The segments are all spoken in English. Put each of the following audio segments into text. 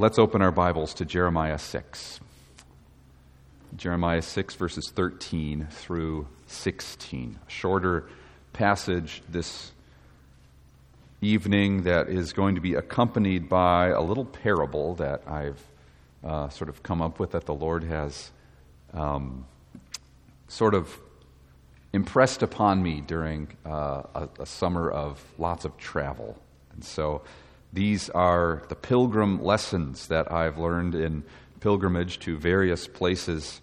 let's open our Bibles to Jeremiah 6. Jeremiah 6, verses 13 through 16. A shorter passage this evening that is going to be accompanied by a little parable that I've uh, sort of come up with that the Lord has um, sort of impressed upon me during uh, a, a summer of lots of travel. And so these are the pilgrim lessons that I've learned in pilgrimage to various places.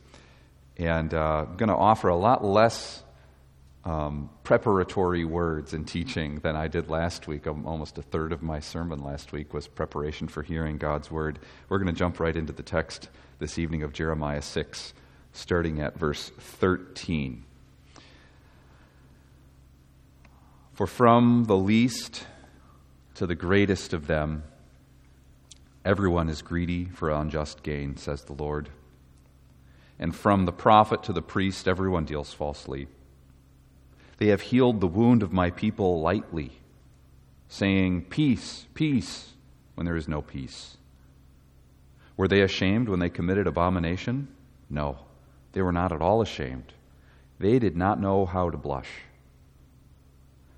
And uh, I'm going to offer a lot less um, preparatory words and teaching than I did last week. Almost a third of my sermon last week was preparation for hearing God's word. We're going to jump right into the text this evening of Jeremiah 6, starting at verse 13. For from the least to the greatest of them, everyone is greedy for unjust gain, says the Lord. And from the prophet to the priest, everyone deals falsely. They have healed the wound of my people lightly, saying, Peace, peace, when there is no peace. Were they ashamed when they committed abomination? No, they were not at all ashamed. They did not know how to blush.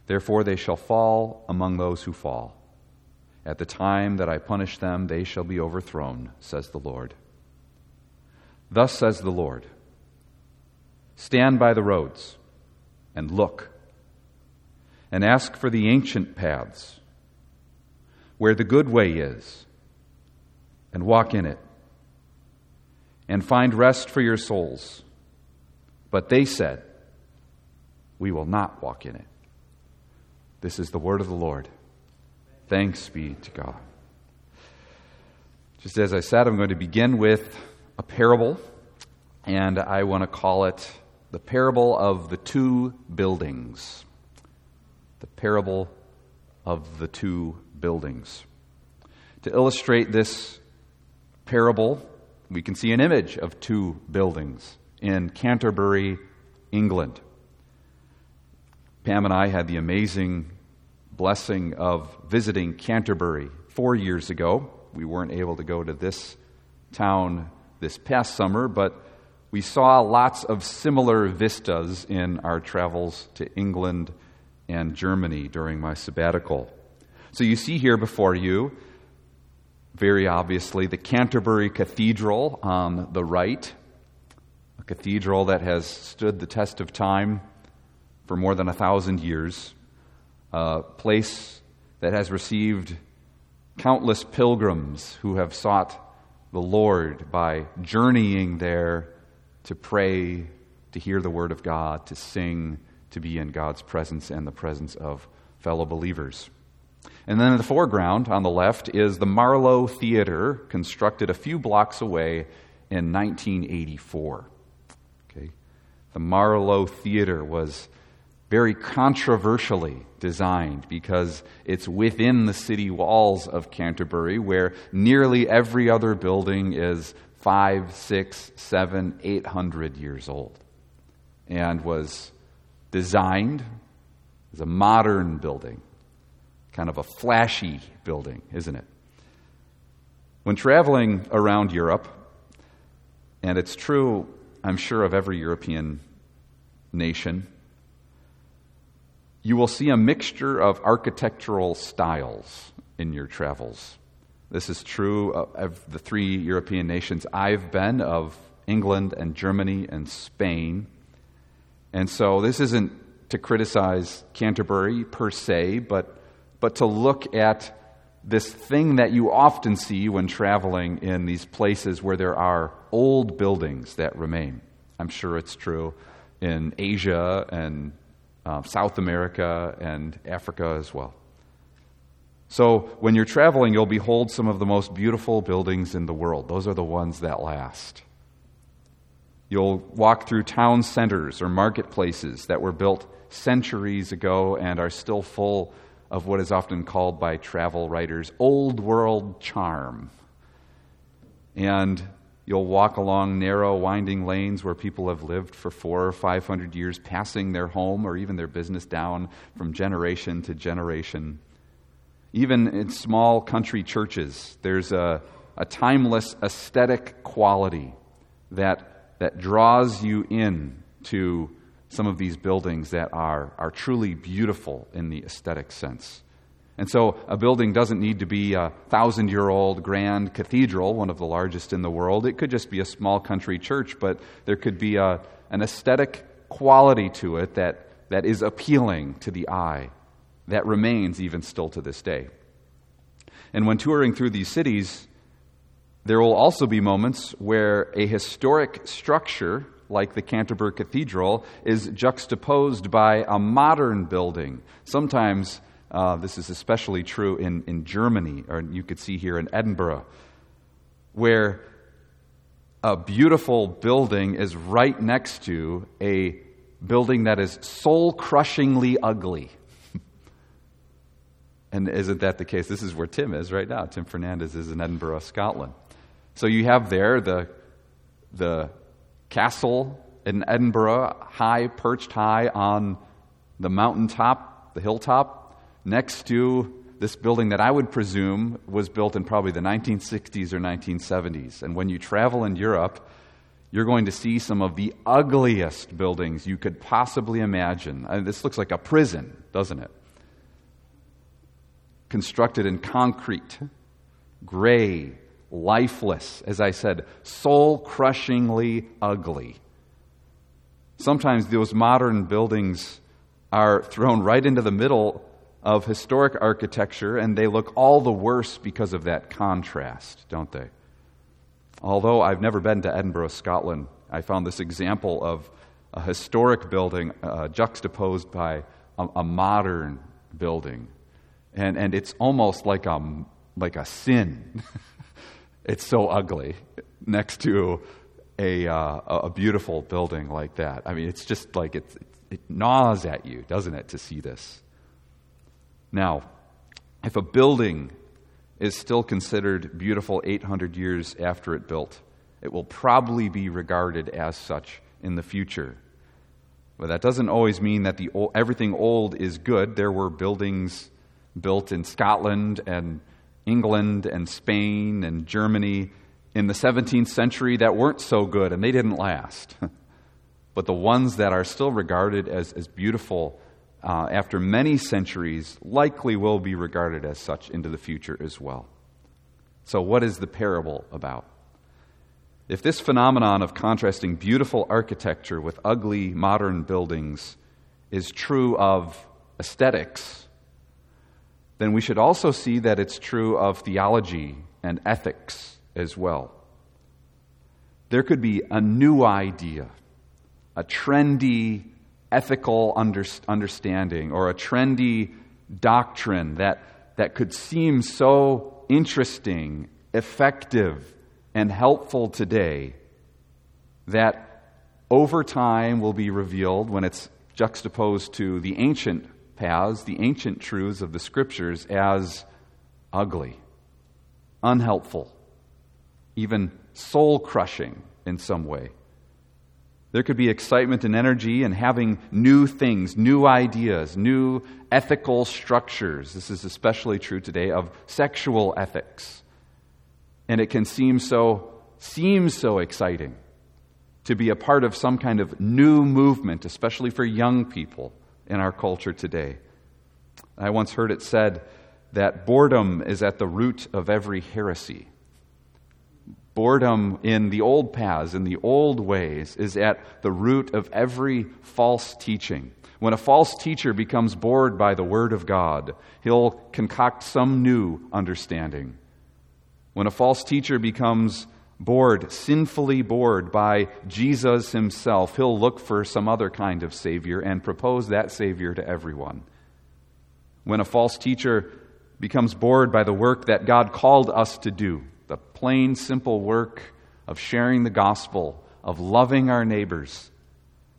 Therefore they shall fall among those who fall. At the time that I punish them, they shall be overthrown, says the Lord. Thus says the Lord Stand by the roads and look, and ask for the ancient paths, where the good way is, and walk in it, and find rest for your souls. But they said, We will not walk in it. This is the word of the Lord. Thanks be to God. Just as I said, I'm going to begin with a parable, and I want to call it the parable of the two buildings. The parable of the two buildings. To illustrate this parable, we can see an image of two buildings in Canterbury, England. Pam and I had the amazing blessing of visiting Canterbury four years ago. We weren't able to go to this town this past summer, but we saw lots of similar vistas in our travels to England and Germany during my sabbatical. So you see here before you, very obviously, the Canterbury Cathedral on the right, a cathedral that has stood the test of time for more than a thousand years, a place that has received countless pilgrims who have sought the Lord by journeying there to pray, to hear the Word of God, to sing, to be in God's presence and the presence of fellow believers. And then in the foreground, on the left, is the Marlowe Theater, constructed a few blocks away in 1984. Okay? The Marlowe Theater was very controversially designed because it's within the city walls of Canterbury, where nearly every other building is five, six, seven, eight hundred years old, and was designed as a modern building, kind of a flashy building, isn't it? When traveling around Europe, and it's true, I'm sure, of every European nation, you will see a mixture of architectural styles in your travels. This is true of the three European nations I've been, of England and Germany and Spain. And so this isn't to criticize Canterbury per se, but, but to look at this thing that you often see when traveling in these places where there are old buildings that remain. I'm sure it's true in Asia and uh, South America and Africa as well. So, when you're traveling, you'll behold some of the most beautiful buildings in the world. Those are the ones that last. You'll walk through town centers or marketplaces that were built centuries ago and are still full of what is often called by travel writers old world charm. And you'll walk along narrow, winding lanes where people have lived for four or five hundred years, passing their home or even their business down from generation to generation. Even in small country churches, there's a, a timeless aesthetic quality that, that draws you in to some of these buildings that are, are truly beautiful in the aesthetic sense. And so a building doesn't need to be a thousand year old grand cathedral, one of the largest in the world. It could just be a small country church, but there could be a, an aesthetic quality to it that, that is appealing to the eye, that remains even still to this day. And when touring through these cities, there will also be moments where a historic structure like the Canterbury Cathedral is juxtaposed by a modern building. Sometimes uh, this is especially true in, in Germany, or you could see here in Edinburgh, where a beautiful building is right next to a building that is soul crushingly ugly. and isn't that the case? This is where Tim is right now. Tim Fernandez is in Edinburgh, Scotland. So you have there the, the castle in Edinburgh, high, perched high on the mountaintop, the hilltop, next to this building that I would presume was built in probably the 1960s or 1970s. And when you travel in Europe, you're going to see some of the ugliest buildings you could possibly imagine. I mean, this looks like a prison, doesn't it? Constructed in concrete, gray, lifeless, as I said, soul crushingly ugly. Sometimes those modern buildings are thrown right into the middle of historic architecture, and they look all the worse because of that contrast, don't they? Although I've never been to Edinburgh, Scotland, I found this example of a historic building uh, juxtaposed by a, a, modern building. And, and it's almost like a, like a sin. it's so ugly next to a, uh, a beautiful building like that. I mean, it's just like it, it gnaws at you, doesn't it, to see this? Now, if a building is still considered beautiful 800 years after it built, it will probably be regarded as such in the future. But that doesn't always mean that the old, everything old is good. There were buildings built in Scotland and England and Spain and Germany in the 17th century that weren't so good and they didn't last. but the ones that are still regarded as, as beautiful uh, after many centuries, likely will be regarded as such into the future as well. So, what is the parable about? If this phenomenon of contrasting beautiful architecture with ugly modern buildings is true of aesthetics, then we should also see that it's true of theology and ethics as well. There could be a new idea, a trendy ethical under, understanding or a trendy doctrine that, that could seem so interesting, effective, and helpful today that over time will be revealed when it's juxtaposed to the ancient paths, the ancient truths of the scriptures as ugly, unhelpful, even soul crushing in some way. There could be excitement and energy in having new things, new ideas, new ethical structures. This is especially true today of sexual ethics. And it can seem so seems so exciting to be a part of some kind of new movement, especially for young people in our culture today. I once heard it said that boredom is at the root of every heresy. Boredom in the old paths, in the old ways, is at the root of every false teaching. When a false teacher becomes bored by the Word of God, he'll concoct some new understanding. When a false teacher becomes bored, sinfully bored by Jesus himself, he'll look for some other kind of Savior and propose that Savior to everyone. When a false teacher becomes bored by the work that God called us to do, the plain, simple work of sharing the gospel, of loving our neighbors,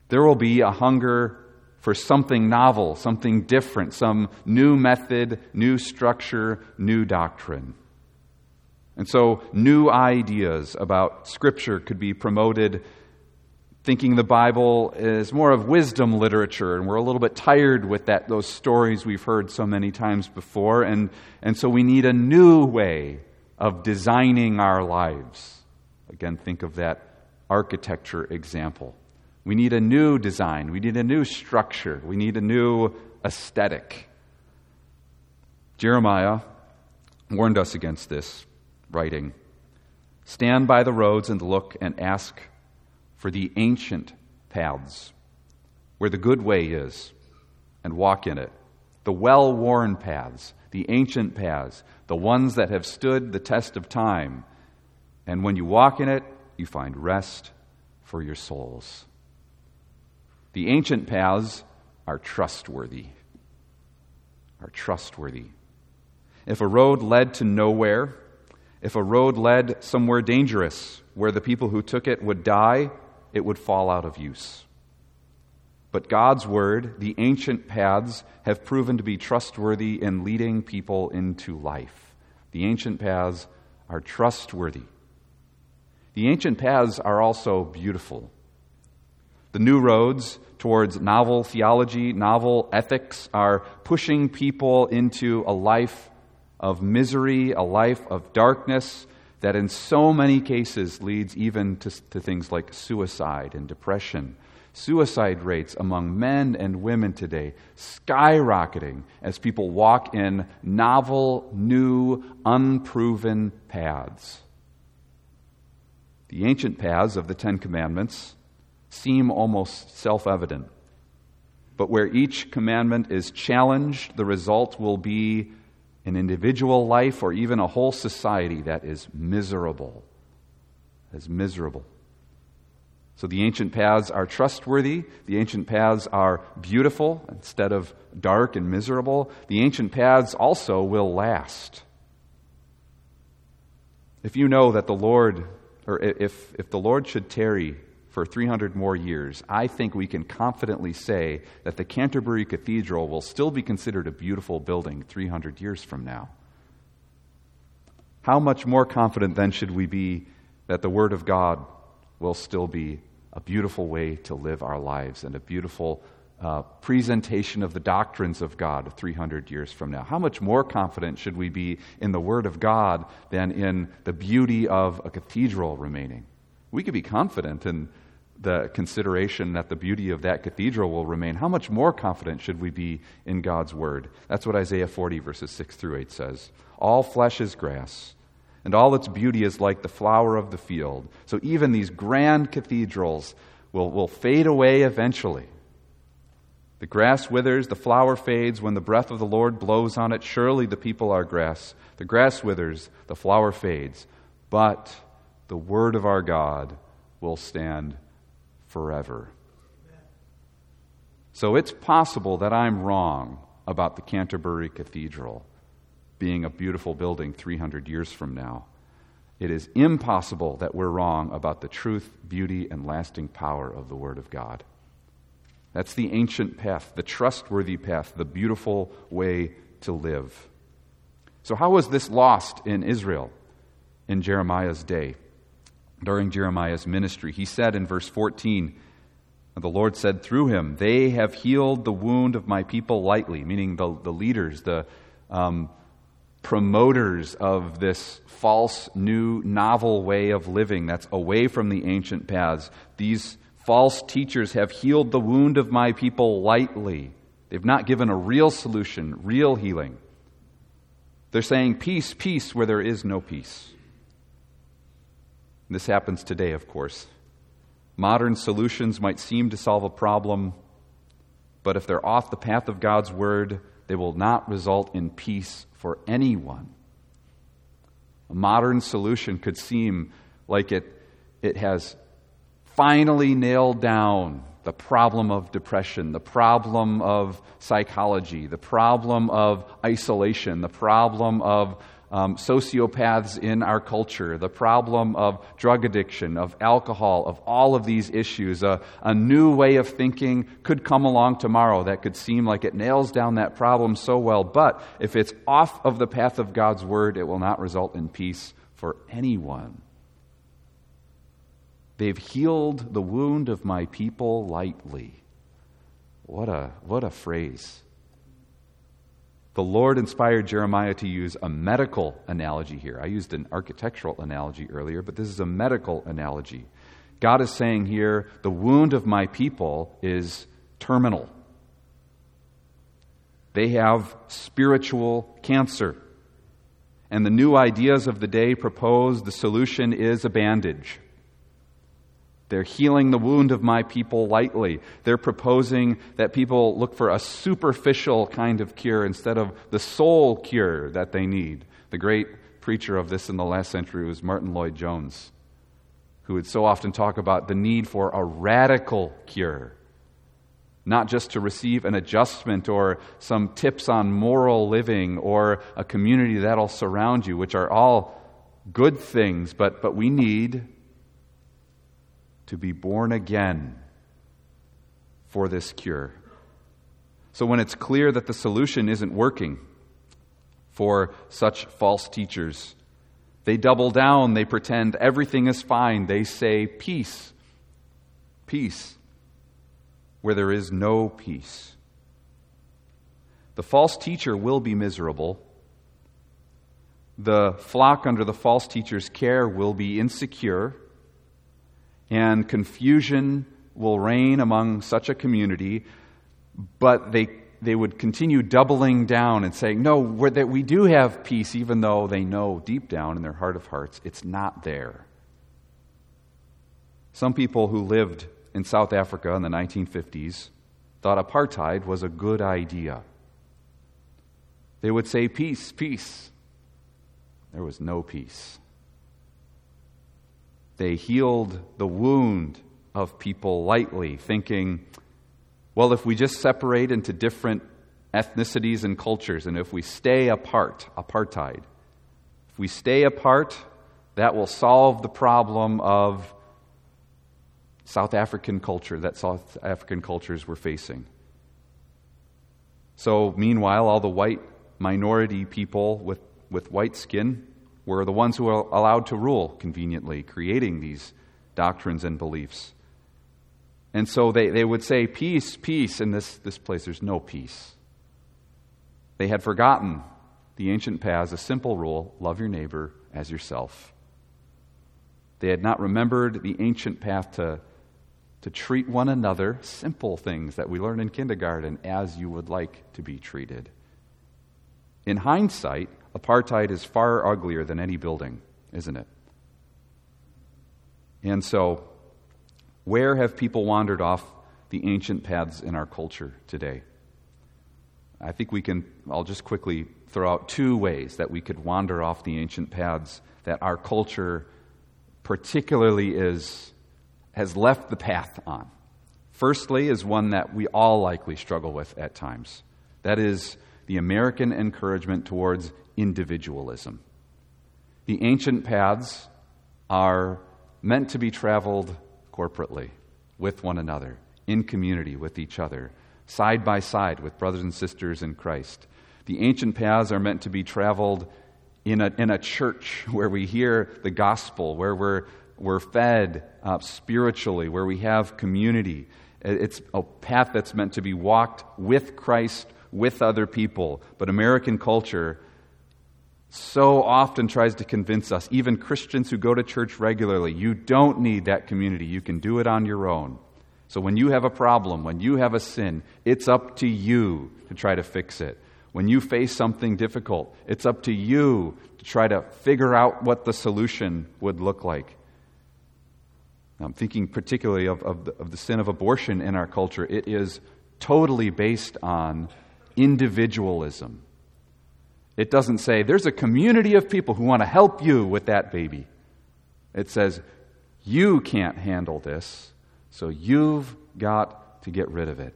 there will be a hunger for something novel, something different, some new method, new structure, new doctrine. And so, new ideas about Scripture could be promoted, thinking the Bible is more of wisdom literature, and we're a little bit tired with that, those stories we've heard so many times before, and, and so we need a new way of designing our lives. Again, think of that architecture example. We need a new design. We need a new structure. We need a new aesthetic. Jeremiah warned us against this, writing Stand by the roads and look and ask for the ancient paths, where the good way is, and walk in it. The well worn paths, the ancient paths, the ones that have stood the test of time. And when you walk in it, you find rest for your souls. The ancient paths are trustworthy. Are trustworthy. If a road led to nowhere, if a road led somewhere dangerous where the people who took it would die, it would fall out of use. But God's Word, the ancient paths, have proven to be trustworthy in leading people into life. The ancient paths are trustworthy. The ancient paths are also beautiful. The new roads towards novel theology, novel ethics, are pushing people into a life of misery, a life of darkness that in so many cases leads even to, to things like suicide and depression. Suicide rates among men and women today skyrocketing as people walk in novel, new, unproven paths. The ancient paths of the Ten Commandments seem almost self evident. But where each commandment is challenged, the result will be an individual life or even a whole society that is miserable. As miserable. So the ancient paths are trustworthy. The ancient paths are beautiful instead of dark and miserable. The ancient paths also will last. If you know that the Lord, or if, if the Lord should tarry for 300 more years, I think we can confidently say that the Canterbury Cathedral will still be considered a beautiful building 300 years from now. How much more confident then should we be that the Word of God will still be a beautiful way to live our lives and a beautiful uh, presentation of the doctrines of God 300 years from now? How much more confident should we be in the Word of God than in the beauty of a cathedral remaining? We could be confident in the consideration that the beauty of that cathedral will remain. How much more confident should we be in God's word? That's what Isaiah 40, verses 6 through 8 says. All flesh is grass, and all its beauty is like the flower of the field. So even these grand cathedrals will, will fade away eventually. The grass withers, the flower fades when the breath of the Lord blows on it. Surely the people are grass. The grass withers, the flower fades. But the word of our God will stand forever. So it's possible that I'm wrong about the Canterbury Cathedral being a beautiful building 300 years from now. It is impossible that we're wrong about the truth, beauty, and lasting power of the Word of God. That's the ancient path, the trustworthy path, the beautiful way to live. So, how was this lost in Israel in Jeremiah's day? during Jeremiah's ministry. He said in verse 14, the Lord said through him, They have healed the wound of my people lightly, meaning the, the leaders, the um, promoters of this false, new, novel way of living that's away from the ancient paths. These false teachers have healed the wound of my people lightly. They've not given a real solution, real healing. They're saying peace, peace, where there is no peace. This happens today, of course. Modern solutions might seem to solve a problem, but if they're off the path of God's Word, they will not result in peace for anyone. A modern solution could seem like it, it has finally nailed down the problem of depression, the problem of psychology, the problem of isolation, the problem of um, sociopaths in our culture, the problem of drug addiction, of alcohol, of all of these issues. A, a new way of thinking could come along tomorrow that could seem like it nails down that problem so well, but if it's off of the path of God's Word, it will not result in peace for anyone. They've healed the wound of my people lightly. What a, what a phrase. The Lord inspired Jeremiah to use a medical analogy here. I used an architectural analogy earlier, but this is a medical analogy. God is saying here the wound of my people is terminal. They have spiritual cancer. And the new ideas of the day propose the solution is a bandage. They're healing the wound of my people lightly. They're proposing that people look for a superficial kind of cure instead of the soul cure that they need. The great preacher of this in the last century was Martyn Lloyd-Jones, who would so often talk about the need for a radical cure. Not just to receive an adjustment or some tips on moral living or a community that'll surround you, which are all good things, but, but we need to be born again for this cure. So, when it's clear that the solution isn't working for such false teachers, they double down, they pretend everything is fine, they say peace, peace, where there is no peace. The false teacher will be miserable. The flock under the false teacher's care will be insecure and confusion will reign among such a community, but they, they would continue doubling down and saying, No, that we do have peace, even though they know deep down in their heart of hearts it's not there. Some people who lived in South Africa in the 1950s thought apartheid was a good idea. They would say, Peace, peace. There was no peace. They healed the wound of people lightly, thinking, well, if we just separate into different ethnicities and cultures, and if we stay apart, apartheid, if we stay apart, that will solve the problem of South African culture that South African cultures were facing. So, meanwhile, all the white minority people with, with white skin were the ones who were allowed to rule conveniently, creating these doctrines and beliefs. And so they, they would say, Peace, peace. In this, this place, there's no peace. They had forgotten the ancient paths, a simple rule love your neighbor as yourself. They had not remembered the ancient path to, to treat one another, simple things that we learn in kindergarten, as you would like to be treated. In hindsight, apartheid is far uglier than any building, isn't it? And so, where have people wandered off the ancient paths in our culture today? I think we can, I'll just quickly throw out two ways that we could wander off the ancient paths that our culture particularly is, has left the path on. Firstly, is one that we all likely struggle with at times. That is the American encouragement towards individualism. The ancient paths are meant to be traveled corporately with one another, in community with each other, side by side with brothers and sisters in Christ. The ancient paths are meant to be traveled in a, in a church where we hear the gospel, where we're, we're fed uh, spiritually, where we have community. It's a path that's meant to be walked with Christ with other people. But American culture so often tries to convince us, even Christians who go to church regularly, you don't need that community. You can do it on your own. So when you have a problem, when you have a sin, it's up to you to try to fix it. When you face something difficult, it's up to you to try to figure out what the solution would look like. I'm thinking particularly of, of, the, of the sin of abortion in our culture. It is totally based on individualism. It doesn't say, there's a community of people who want to help you with that baby. It says, you can't handle this, so you've got to get rid of it.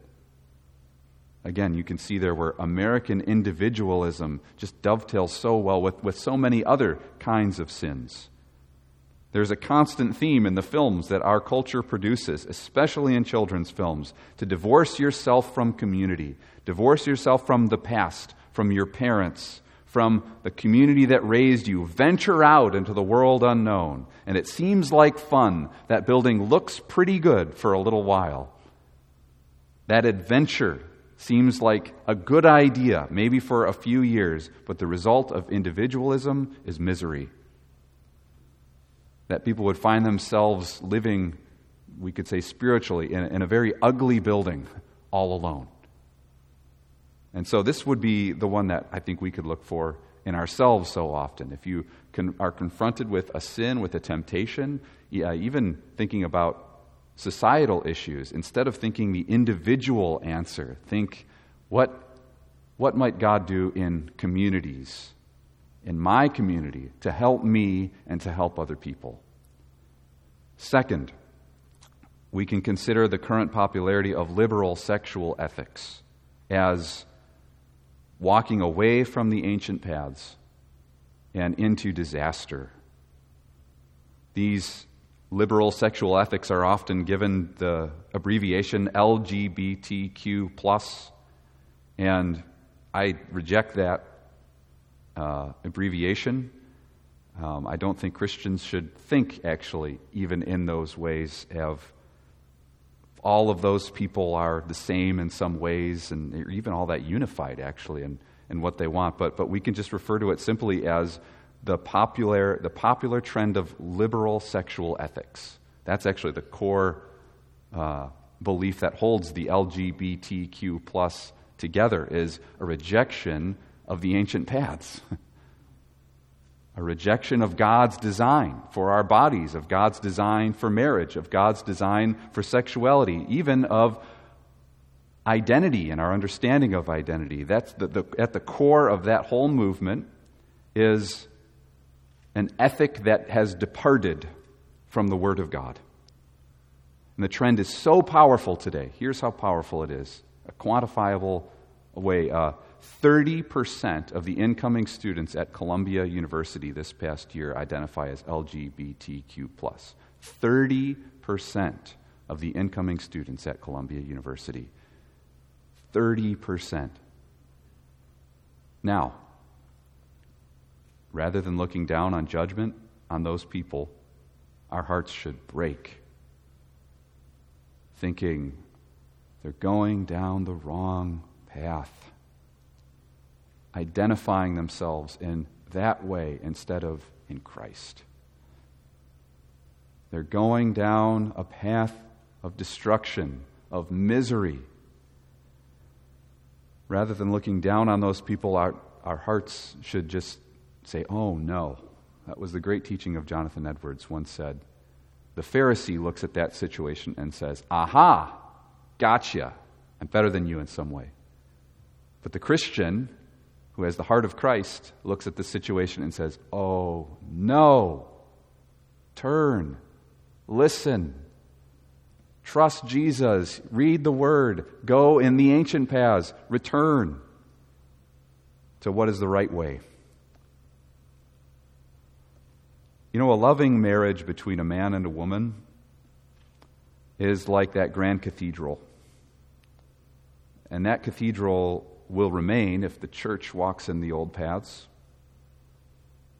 Again, you can see there where American individualism just dovetails so well with, with so many other kinds of sins. There's a constant theme in the films that our culture produces, especially in children's films, to divorce yourself from community, divorce yourself from the past, from your parents, from the community that raised you. Venture out into the world unknown. And it seems like fun. That building looks pretty good for a little while. That adventure seems like a good idea, maybe for a few years, but the result of individualism is misery. That people would find themselves living, we could say spiritually, in, a very ugly building all alone. And so this would be the one that I think we could look for in ourselves so often. If you are confronted with a sin, with a temptation, yeah, even thinking about societal issues, instead of thinking the individual answer, think what, what might God do in communities, in my community, to help me and to help other people. Second, we can consider the current popularity of liberal sexual ethics as walking away from the ancient paths and into disaster. These liberal sexual ethics are often given the abbreviation LGBTQ plus, and I reject that uh, abbreviation. Um, I don't think Christians should think, actually, even in those ways, of all of those people are the same in some ways, and even all that unified, actually, in, in what they want. But, but we can just refer to it simply as the popular, the popular trend of liberal sexual ethics. That's actually the core uh, belief that holds the LGBTQ plus together is a rejection of the ancient paths. a rejection of God's design for our bodies, of God's design for marriage, of God's design for sexuality, even of identity and our understanding of identity. That's the, the, at the core of that whole movement is an ethic that has departed from the Word of God. And the trend is so powerful today. Here's how powerful it is a quantifiable way. Uh, 30% of the incoming students at Columbia University this past year identify as LGBTQ. 30% of the incoming students at Columbia University. 30%. Now, rather than looking down on judgment on those people, our hearts should break, thinking they're going down the wrong path, identifying themselves in that way instead of in Christ. They're going down a path of destruction, of misery. Rather than looking down on those people, our, our hearts should just say, oh no. That was the great teaching of Jonathan Edwards once said. The Pharisee looks at that situation and says, aha, gotcha. I'm better than you in some way. But the Christian, who has the heart of Christ, looks at the situation and says, oh no. Turn, listen, trust Jesus, read the word, go in the ancient paths, return to what is the right way. You know, a loving marriage between a man and a woman is like that grand cathedral. And that cathedral will remain if the church walks in the old paths.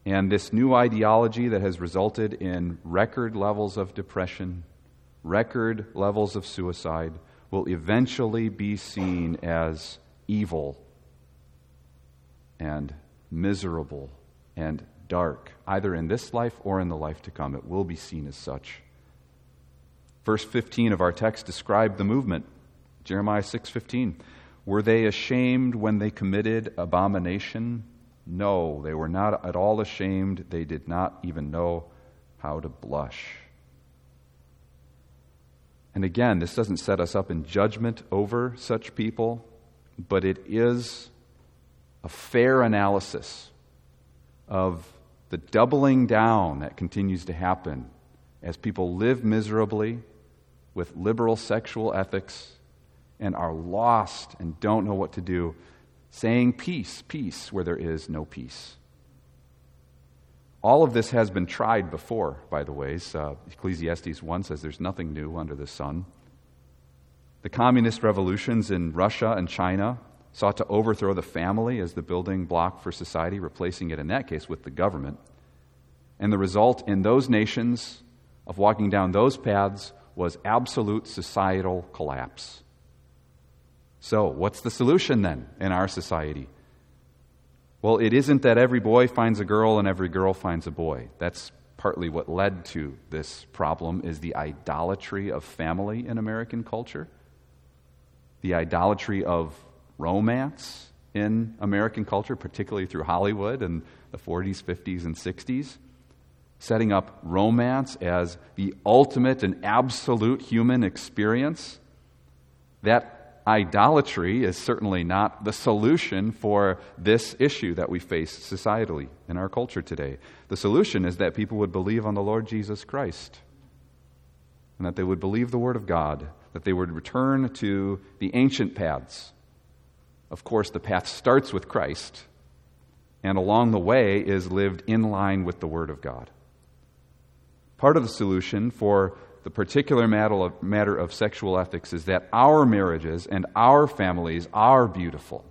And this new ideology that has resulted in record levels of depression, record levels of suicide, will eventually be seen as evil and miserable and dark, either in this life or in the life to come. It will be seen as such. Verse 15 of our text described the movement. Jeremiah 6:15. Were they ashamed when they committed abomination? No, they were not at all ashamed. They did not even know how to blush. And again, this doesn't set us up in judgment over such people, but it is a fair analysis of the doubling down that continues to happen as people live miserably with liberal sexual ethics and are lost and don't know what to do, saying peace, peace, where there is no peace. All of this has been tried before, by the way. Uh, Ecclesiastes 1 says there's nothing new under the sun. The communist revolutions in Russia and China sought to overthrow the family as the building block for society, replacing it in that case with the government. And the result in those nations of walking down those paths was absolute societal collapse. So, what's the solution then in our society? Well, it isn't that every boy finds a girl and every girl finds a boy. That's partly what led to this problem is the idolatry of family in American culture. The idolatry of romance in American culture, particularly through Hollywood and the 40s, 50s, and 60s, setting up romance as the ultimate and absolute human experience. That idolatry is certainly not the solution for this issue that we face societally in our culture today. The solution is that people would believe on the Lord Jesus Christ and that they would believe the Word of God, that they would return to the ancient paths. Of course, the path starts with Christ, and along the way is lived in line with the Word of God. Part of the solution for the particular matter of sexual ethics is that our marriages and our families are beautiful,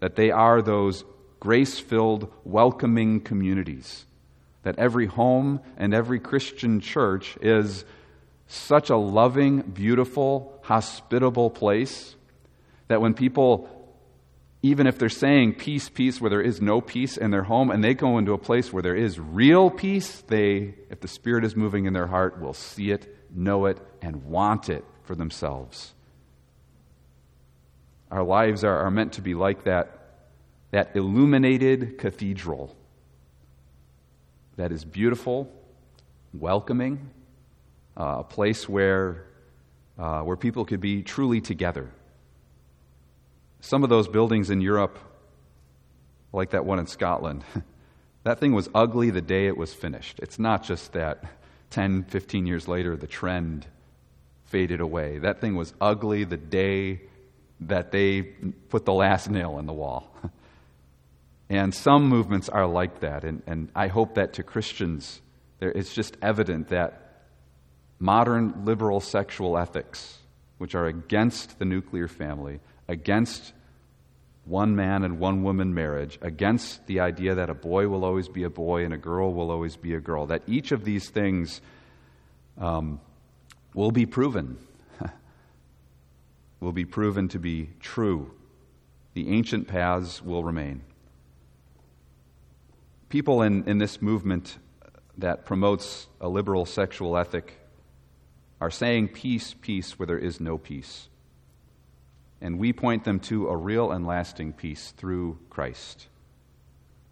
that they are those grace filled, welcoming communities, that every home and every Christian church is such a loving, beautiful, hospitable place that when people even if they're saying peace, peace, where there is no peace in their home, and they go into a place where there is real peace, they, if the Spirit is moving in their heart, will see it, know it, and want it for themselves. Our lives are, are meant to be like that, that illuminated cathedral that is beautiful, welcoming, uh, a place where, uh, where people could be truly together some of those buildings in Europe, like that one in Scotland, that thing was ugly the day it was finished. It's not just that 10, 15 years later the trend faded away. That thing was ugly the day that they put the last nail in the wall. And some movements are like that. And, and I hope that to Christians, there, it's just evident that modern liberal sexual ethics, which are against the nuclear family, against one man and one woman marriage, against the idea that a boy will always be a boy and a girl will always be a girl, that each of these things um, will be proven, will be proven to be true. The ancient paths will remain. People in, in this movement that promotes a liberal sexual ethic are saying peace, peace, where there is no peace and we point them to a real and lasting peace through Christ.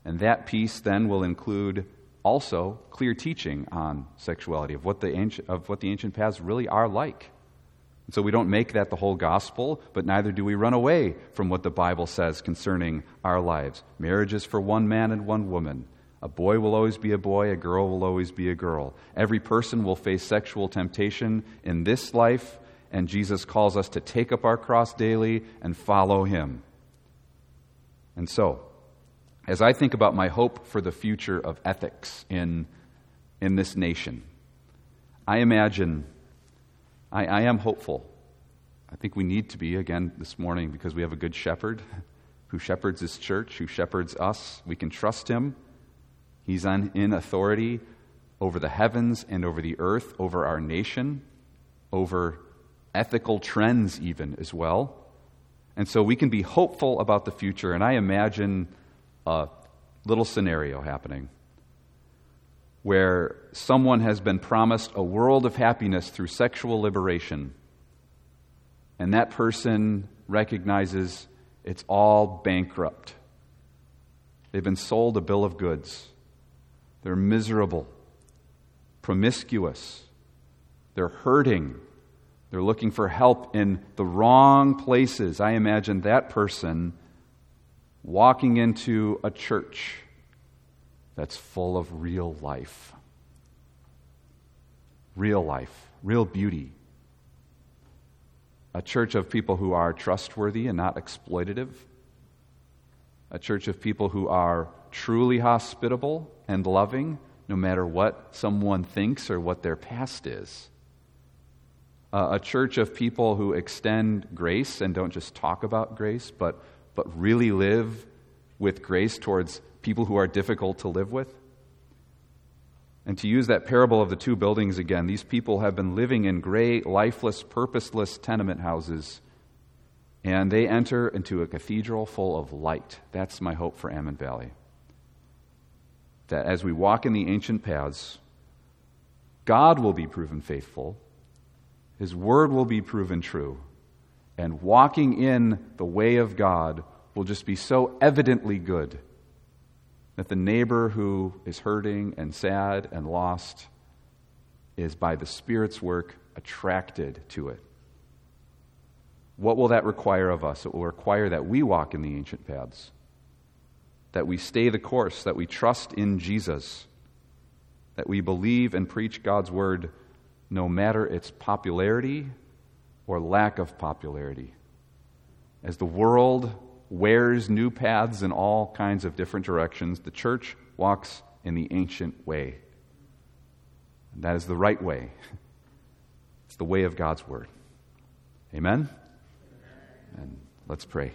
And that peace then will include also clear teaching on sexuality, of what the ancient, of what the ancient paths really are like. And so we don't make that the whole gospel, but neither do we run away from what the Bible says concerning our lives. Marriage is for one man and one woman. A boy will always be a boy, a girl will always be a girl. Every person will face sexual temptation in this life and Jesus calls us to take up our cross daily and follow him. And so, as I think about my hope for the future of ethics in, in this nation, I imagine, I, I am hopeful. I think we need to be again this morning because we have a good shepherd who shepherds his church, who shepherds us. We can trust him. He's on, in authority over the heavens and over the earth, over our nation, over ethical trends, even as well. And so we can be hopeful about the future. And I imagine a little scenario happening where someone has been promised a world of happiness through sexual liberation, and that person recognizes it's all bankrupt. They've been sold a bill of goods. They're miserable, promiscuous, they're hurting, they're looking for help in the wrong places. I imagine that person walking into a church that's full of real life. Real life, real beauty. A church of people who are trustworthy and not exploitative. A church of people who are truly hospitable and loving, no matter what someone thinks or what their past is a church of people who extend grace and don't just talk about grace, but, but really live with grace towards people who are difficult to live with. And to use that parable of the two buildings again, these people have been living in gray, lifeless, purposeless tenement houses and they enter into a cathedral full of light. That's my hope for Ammon Valley. That as we walk in the ancient paths, God will be proven faithful, His word will be proven true, and walking in the way of God will just be so evidently good that the neighbor who is hurting and sad and lost is, by the Spirit's work, attracted to it. What will that require of us? It will require that we walk in the ancient paths, that we stay the course, that we trust in Jesus, that we believe and preach God's word no matter its popularity or lack of popularity. As the world wears new paths in all kinds of different directions, the church walks in the ancient way. And that is the right way. It's the way of God's word. Amen? And let's pray.